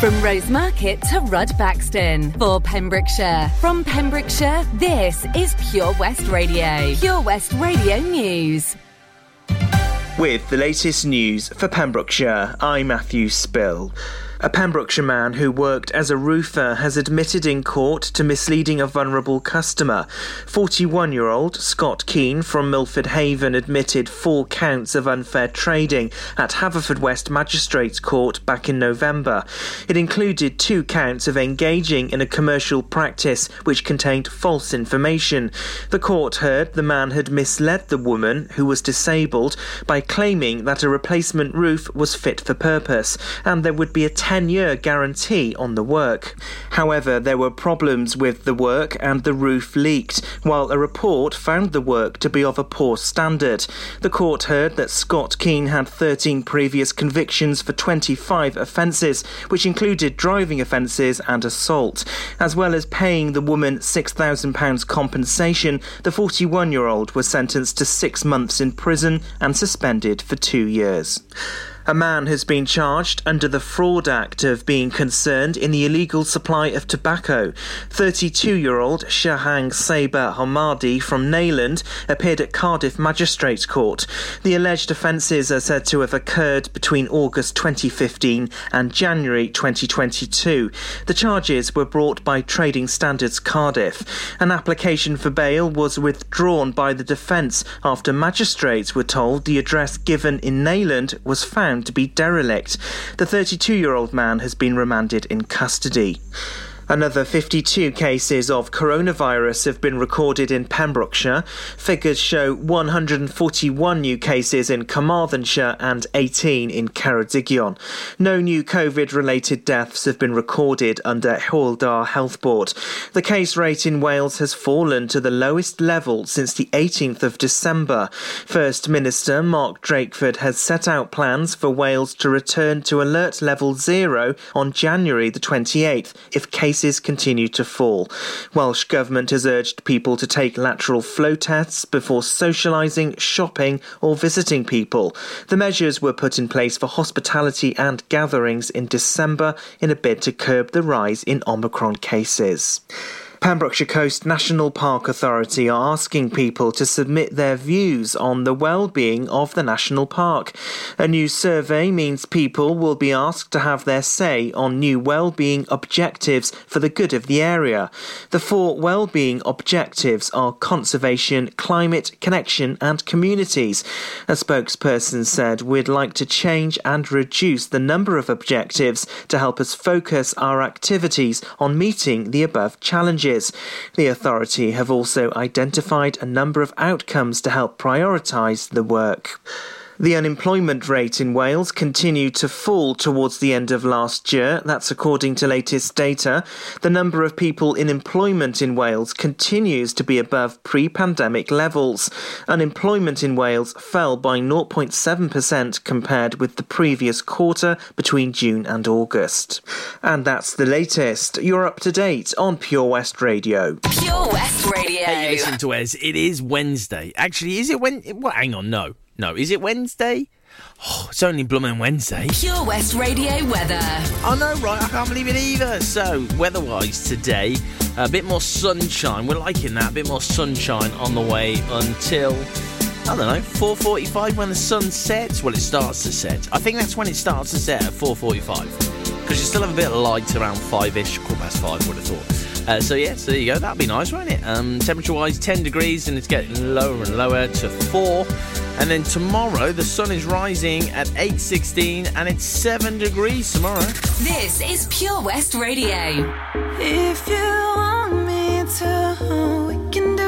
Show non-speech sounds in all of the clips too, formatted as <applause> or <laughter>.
From Rosemarket to Rudbaxton for Pembrokeshire. From Pembrokeshire, this is Pure West Radio. Pure West Radio News. With the latest news for Pembrokeshire, I'm Matthew Spill. A Pembrokeshire man who worked as a roofer has admitted in court to misleading a vulnerable customer. 41 year old Scott Keane from Milford Haven admitted four counts of unfair trading at Haverfordwest Magistrates Court back in November. It included two counts of engaging in a commercial practice which contained false information. The court heard the man had misled the woman, who was disabled, by claiming that a replacement roof was fit for purpose and there would be a 10 year guarantee on the work. However, there were problems with the work and the roof leaked, while a report found the work to be of a poor standard. The court heard that Scott Keane had 13 previous convictions for 25 offences, which included driving offences and assault. As well as paying the woman £6,000 compensation, the 41 year old was sentenced to six months in prison and suspended for two years. A man has been charged under the Fraud Act of being concerned in the illegal supply of tobacco. 32 year old Shahang Saber Hamadi from Neyland appeared at Cardiff Magistrates Court. The alleged offences are said to have occurred between August 2015 and January 2022. The charges were brought by Trading Standards Cardiff. An application for bail was withdrawn by the defence after magistrates were told the address given in Neyland was found to be derelict. The 32 year old man has been remanded in custody. Another 52 cases of coronavirus have been recorded in Pembrokeshire. Figures show 141 new cases in Carmarthenshire and 18 in Ceredigion. No new COVID related deaths have been recorded under Hywel Health Board. The case rate in Wales has fallen to the lowest level since the 18th of December. First Minister Mark Drakeford has set out plans for Wales to return to alert level zero on January the 28th if cases cases continue to fall. Welsh Government has urged people to take lateral flow tests before socialising, shopping, or visiting people. The measures were put in place for hospitality and gatherings in December in a bid to curb the rise in Omicron cases. Pembrokeshire Coast National Park Authority are asking people to submit their views on the well-being of the national park. A new survey means people will be asked to have their say on new well-being objectives for the good of the area. The four well-being objectives are conservation, climate, connection and communities. A spokesperson said we'd like to change and reduce the number of objectives to help us focus our activities on meeting the above challenges. The authority have also identified a number of outcomes to help prioritise the work. The unemployment rate in Wales continued to fall towards the end of last year. That's according to latest data. The number of people in employment in Wales continues to be above pre pandemic levels. Unemployment in Wales fell by 0.7% compared with the previous quarter between June and August. And that's the latest. You're up to date on Pure West Radio. Pure West Radio. Hey, listen to us. It is Wednesday. Actually, is it when? Well, hang on. No, no. Is it Wednesday? Oh, it's only blooming Wednesday. Pure West Radio weather. I know, right? I can't believe it either. So, weather-wise today, a bit more sunshine. We're liking that. A bit more sunshine on the way until I don't know 4:45 when the sun sets. Well, it starts to set. I think that's when it starts to set at 4:45 because you still have a bit of light around five-ish, quarter past five. Would have thought. Uh, so yeah, so there you go. That'd be nice, wouldn't it? Um, temperature-wise, 10 degrees, and it's getting lower and lower to four. And then tomorrow, the sun is rising at 8:16, and it's seven degrees tomorrow. This is Pure West Radio. If you want me to, we can do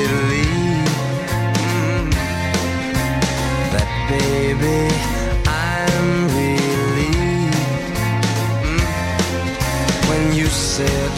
said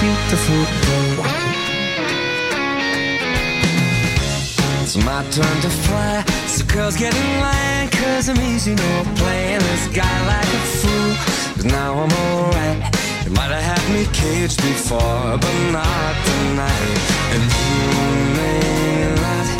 beautiful day. It's my turn to fly. So girls get in line, cause I'm easy, no playing this guy like a fool. Cause now I'm alright. You might have had me caged before, but not tonight. And you may not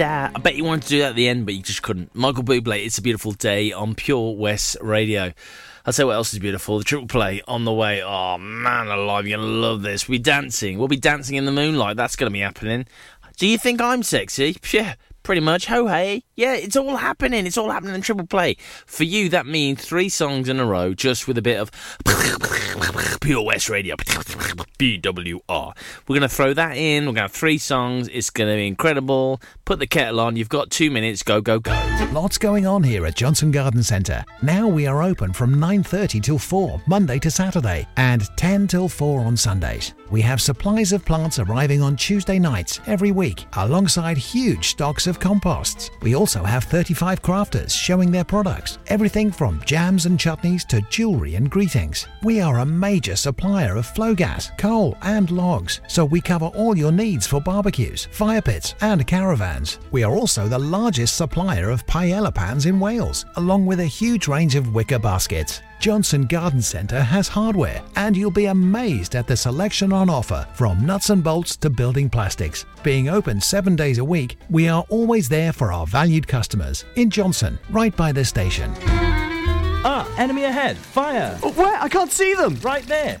I bet you wanted to do that at the end, but you just couldn't. Michael Bublé, It's a Beautiful Day on Pure West Radio. I'll say what else is beautiful. The triple play on the way. Oh, man alive, you're going to love this. We're dancing. We'll be dancing in the moonlight. That's going to be happening. Do you think I'm sexy? <laughs> Yeah, pretty much. Ho hey. Yeah, it's all happening. It's all happening in triple play. For you, that means three songs in a row just with a bit of <laughs> Pure West Radio. <laughs> BWR. We're going to throw that in. We're going to have three songs. It's going to be incredible. Put the kettle on. You've got two minutes. Go, go, go. Lots going on here at Johnston Garden Centre. Now we are open from 9:30 till 4 Monday to Saturday and 10 till 4 on Sundays. We have supplies of plants arriving on Tuesday nights every week alongside huge stocks of composts. We also have 35 crafters showing their products, everything from jams and chutneys to jewellery and greetings. We are a major supplier of Flogas, coal and logs, so we cover all your needs for barbecues, fire pits and caravans. We are also the largest supplier of paella pans in Wales, along with a huge range of wicker baskets. Johnston Garden Centre has hardware, and you'll be amazed at the selection on offer from nuts and bolts to building plastics. Being open seven days a week, we are always there for our valued customers in Johnston, right by the station. Ah, enemy ahead. Fire. Oh, where? I can't see them. Right there.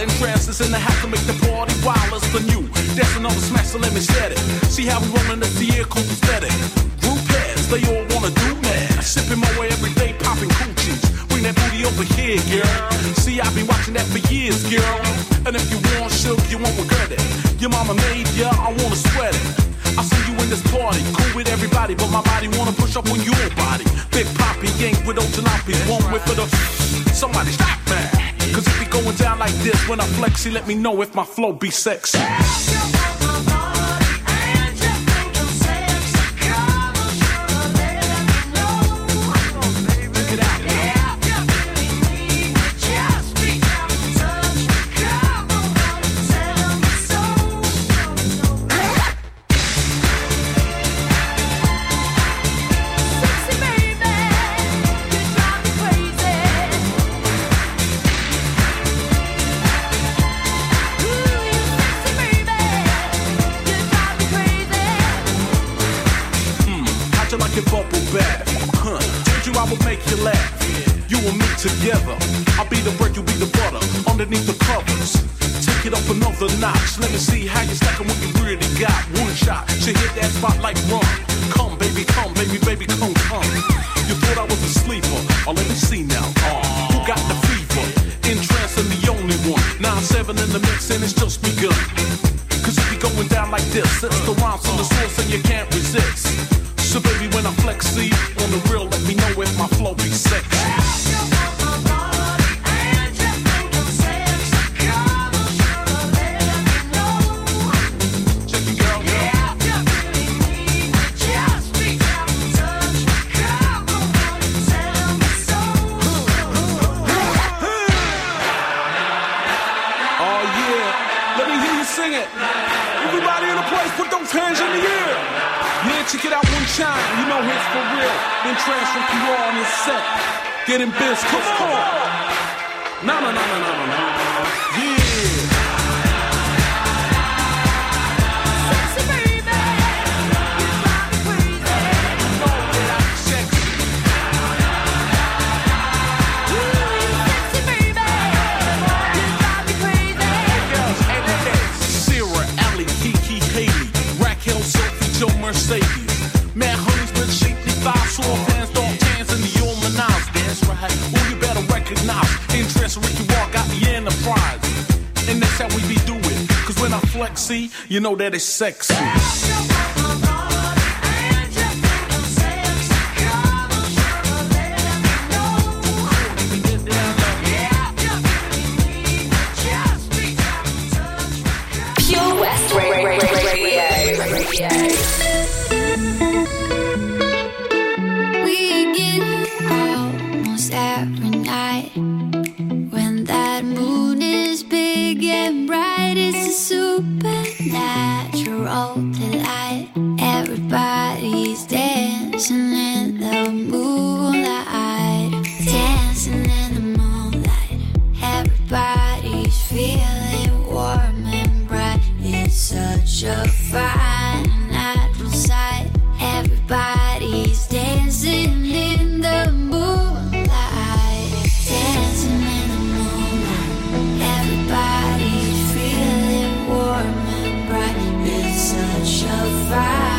Entrances in the house to make the party wildest for you. Dancing on the smash, so let me set it. See how we rollin' up the air, cool aesthetic. Group heads, they all wanna do mad. Sipping my way every day, popping coochies. Bring that booty over here, girl. See, I've been watching that for years, girl. And if you want sugar, you won't regret it. Your mama made ya, I wanna sweat it. I see you in this party, cool with everybody, but my body wanna push up on your body. Big Poppy, gang with old jalopies, one whip for the. Somebody stop that. Going down like this when I flex, he let me know if my flow be sexy. Together. I'll be the bread, you be the butter. Underneath the covers. Take it up another notch. Let me see how you stacking what you really got. One shot, she hit that spot like rum. Time, you know hits for real. Then transfer PR on his set. Getting biz, come on. No, no, no, no, no, no, no. Yeah. Mercedes. See, you know that it's sexy. fight.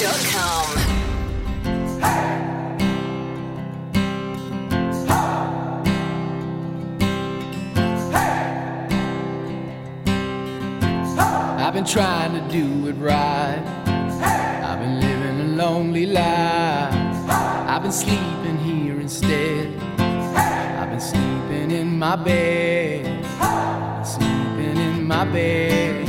I've been trying to do it right. I've been living a lonely life. I've been sleeping here instead. I've been sleeping in my bed. Sleeping in my bed.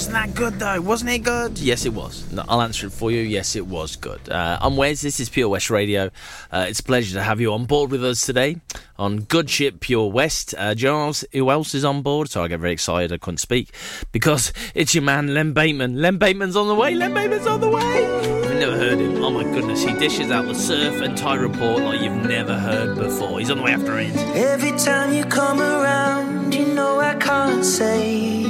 Wasn't that good though? Wasn't it good? Yes, it was. No, I'll answer it for you. Yes, it was good. Uh, I'm Wes. This is Pure West Radio. Uh, it's a pleasure to have you on board with us today on Good Ship Pure West. Uh, do you know who else is on board? So I get very excited. I couldn't speak because it's your man Len Bateman. Len Bateman's on the way. Len Bateman's on the way. You've never heard him. Oh my goodness, he dishes out the surf and tie report like you've never heard before. He's on the way after it. Every time you come around, you know I can't say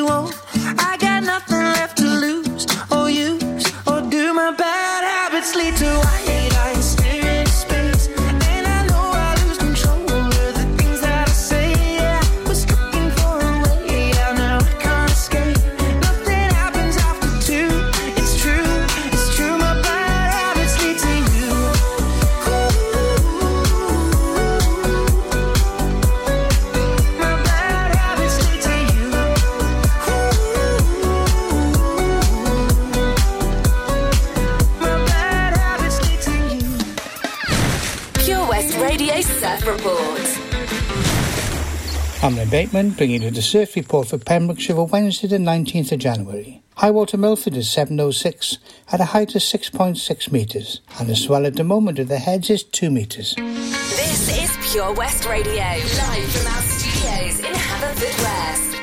Bateman, bringing you the surf report for Pembrokeshire for Wednesday the 19th of January. High water Milford is 7.06 at a height of 6.6 metres, and the swell at the moment of the heads is 2 metres. This is Pure West Radio, live from our studios in Haverfordwest.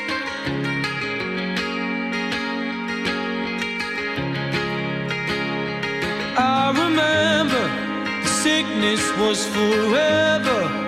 I remember the sickness was forever.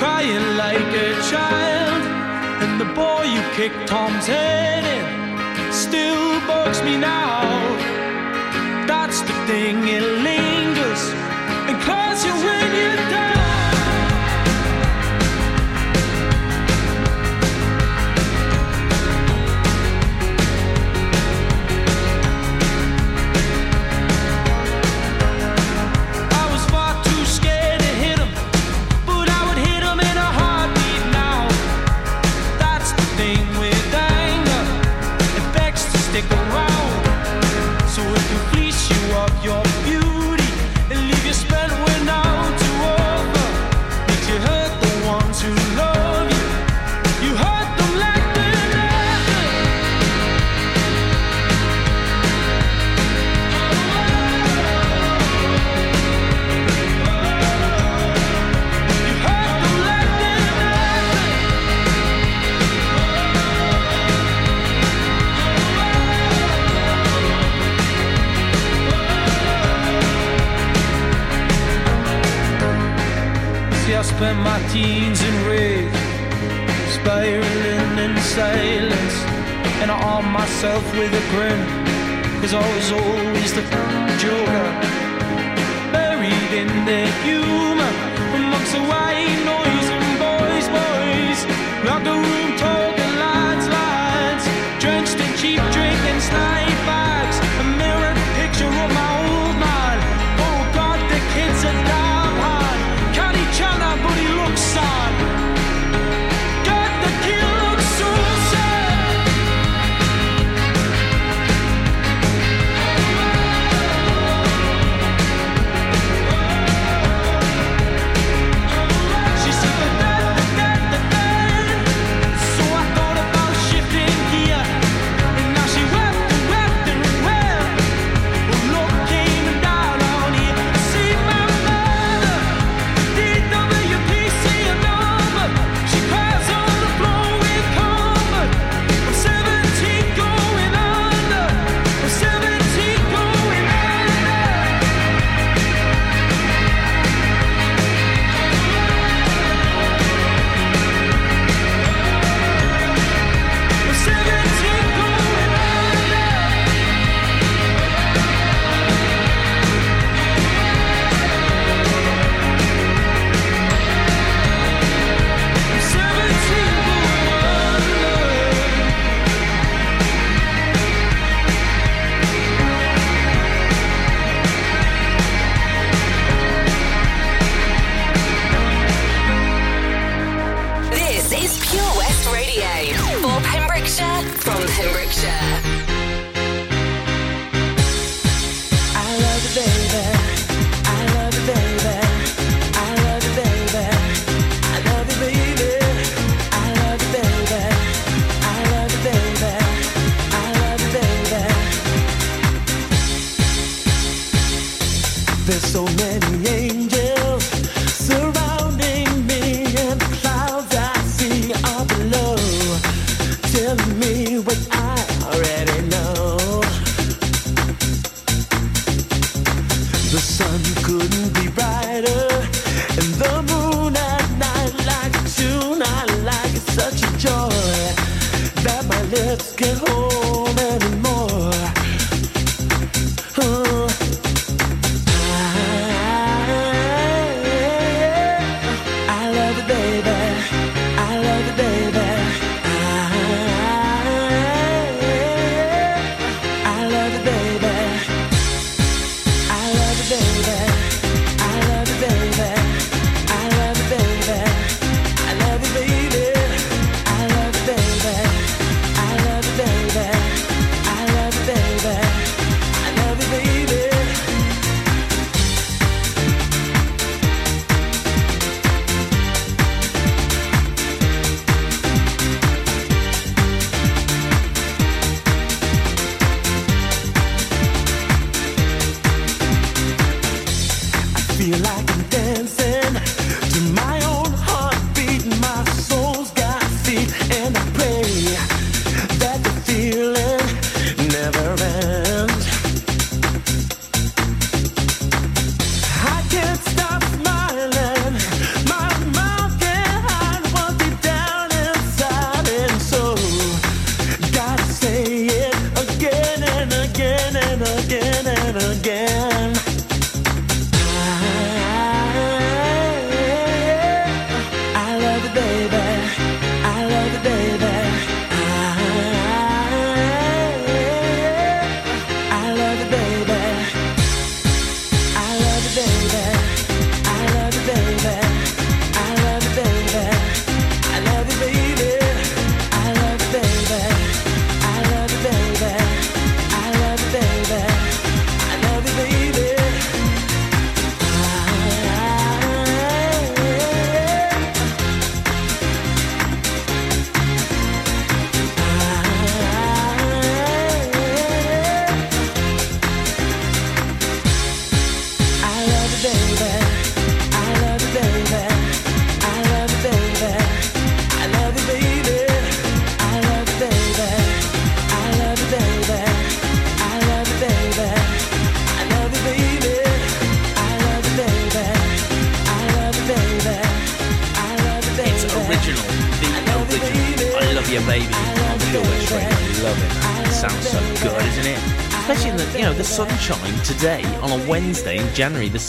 crying like a child. And the boy you kicked Tom's head in still bugs me now. That's the thing, with a grin, cause I was always the joker, buried in the humor, amongst the white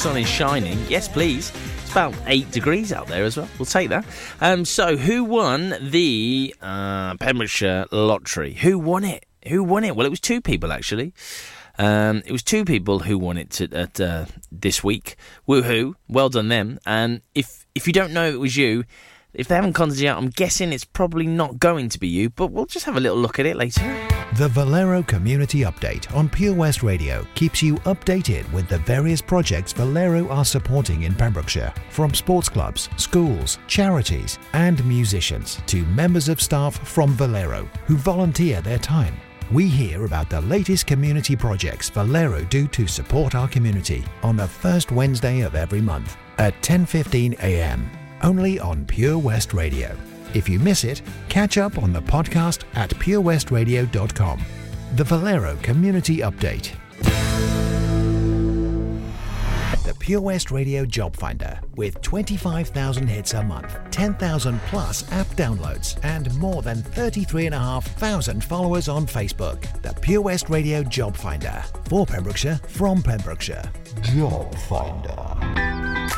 sun is shining. Yes, please. It's about eight degrees out there as well. We'll take that. Um, so who won the uh, Pembrokeshire lottery? Who won it? Who won it? Well, it was two people actually. Um, it was two people who won it to, at uh, this week. Woohoo! Well done them. And if if you don't know it was you, if they haven't contacted you, I'm guessing it's probably not going to be you. But we'll just have a little look at it later. The Valero Community Update on Pure West Radio keeps you updated with the various projects Valero are supporting in Pembrokeshire, from sports clubs, schools, charities, and musicians to members of staff from Valero who volunteer their time. We hear about the latest community projects Valero do to support our community on the first Wednesday of every month at 10:15 a.m. only on Pure West Radio. If you miss it, catch up on the podcast at purewestradio.com. The Valero Community Update. The Pure West Radio Job Finder with 25,000 hits a month, 10,000 plus app downloads, and more than 33,500 followers on Facebook. The Pure West Radio Job Finder for Pembrokeshire from Pembrokeshire. Job Finder.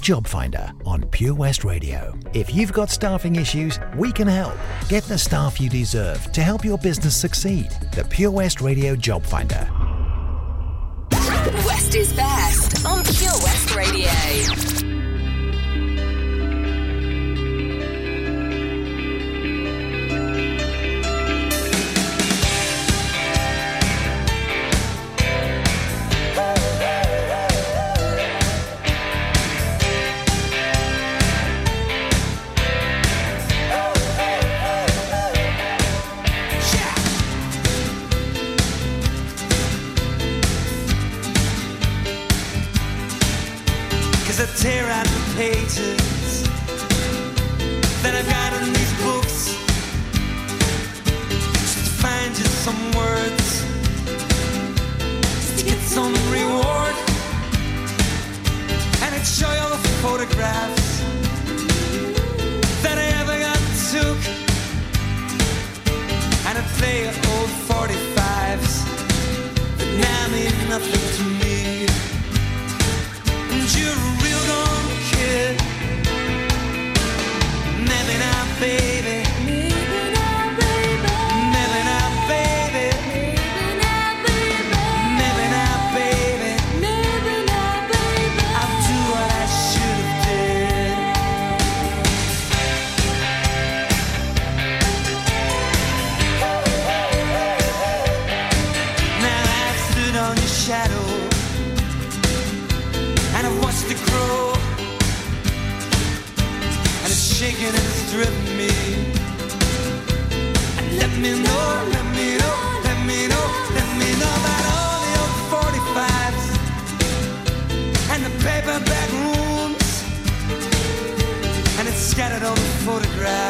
Job Finder on Pure West Radio. If you've got staffing issues, we can help. Get the staff you deserve to help your business succeed. The Pure West Radio Job Finder. West is best on Pure West Radio. tear out the pages that I've got in these books. Just to find you some words, just to get some reward. And I'd show you all the photographs that I ever got took. And I'd play old 45s that now mean nothing to me. And you photograph.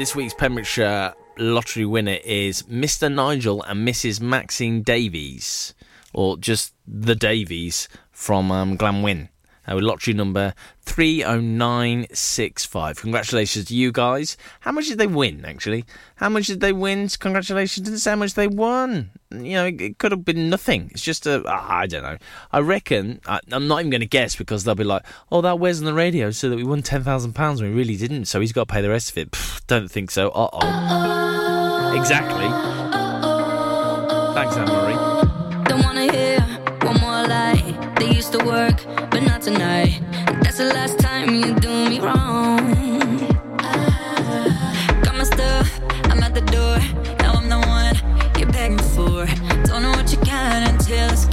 This week's Pembrokeshire lottery winner is Mr. Nigel and Mrs. Maxine Davies, or just the Davies from um, Glamwyn uh, with lottery number 30965. Congratulations to you guys. How much did they win, actually? How much did they win? Congratulations Didn't say how much they won. You know, it, it could have been nothing. It's just a, ah, I don't know. I reckon, I, am not even going to guess because they'll be like, oh, that was on the radio so that we won £10,000 when we really didn't, so he's got to pay the rest of it. Pfft, don't think so. Uh oh. Exactly. Thanks, Anne Marie. Don't want to hear one more lie. They used to work out tonight. That's the last time you do me wrong. Ah, got my stuff, I'm at the door. Now I'm the one you're begging for. Don't know what you got until it's gone.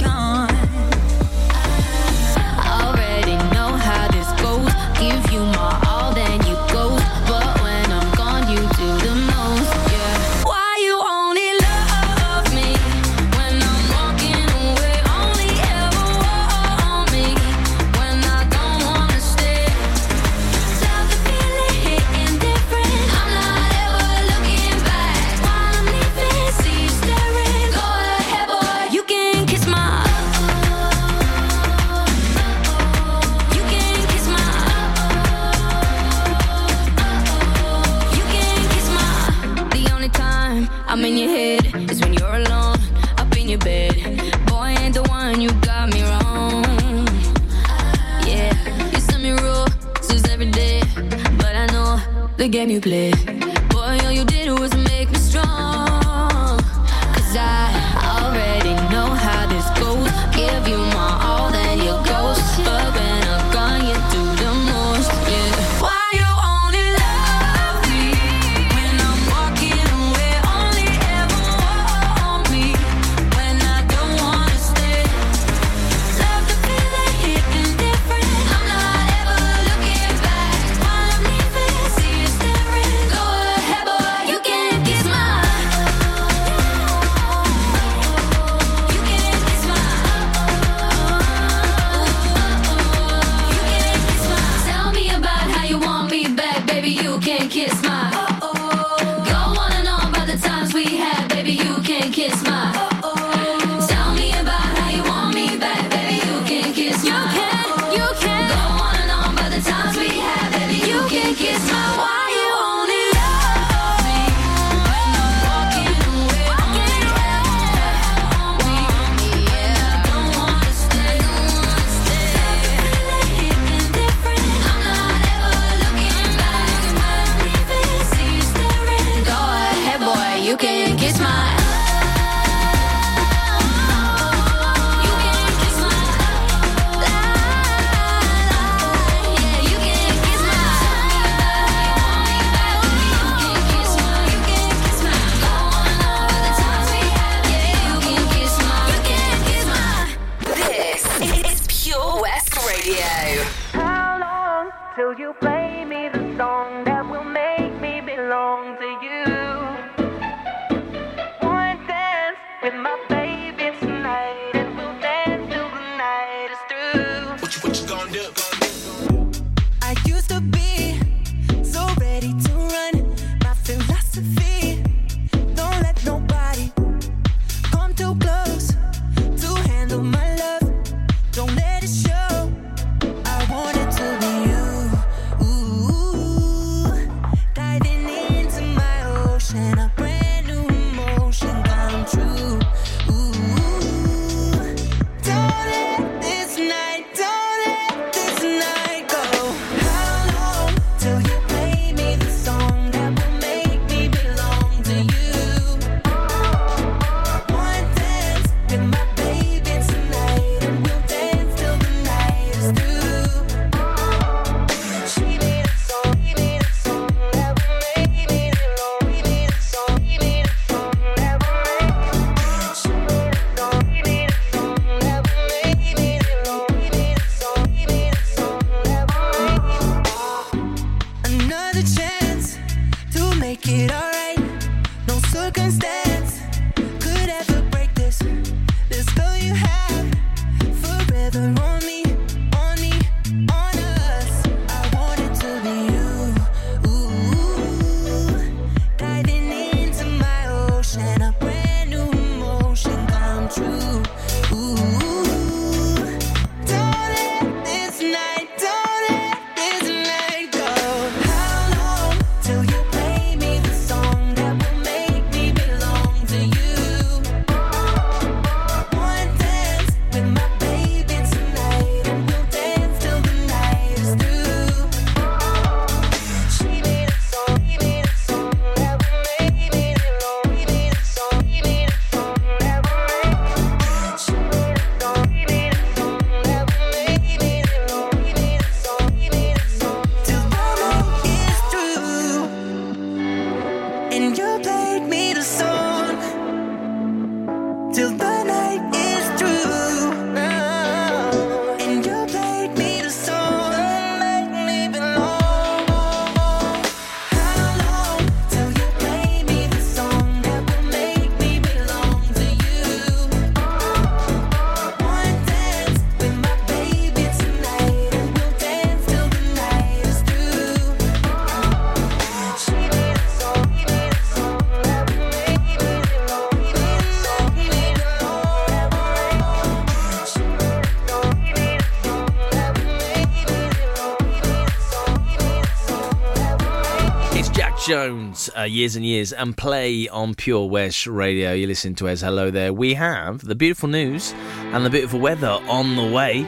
Uh, years and years, and play on Pure West Radio. You listen to us. Hello there. We have the beautiful news and the beautiful weather on the way.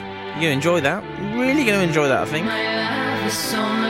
You enjoy that? Really going to enjoy that, I think.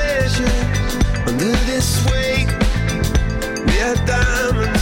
This pressure, under this weight. We are diamonds,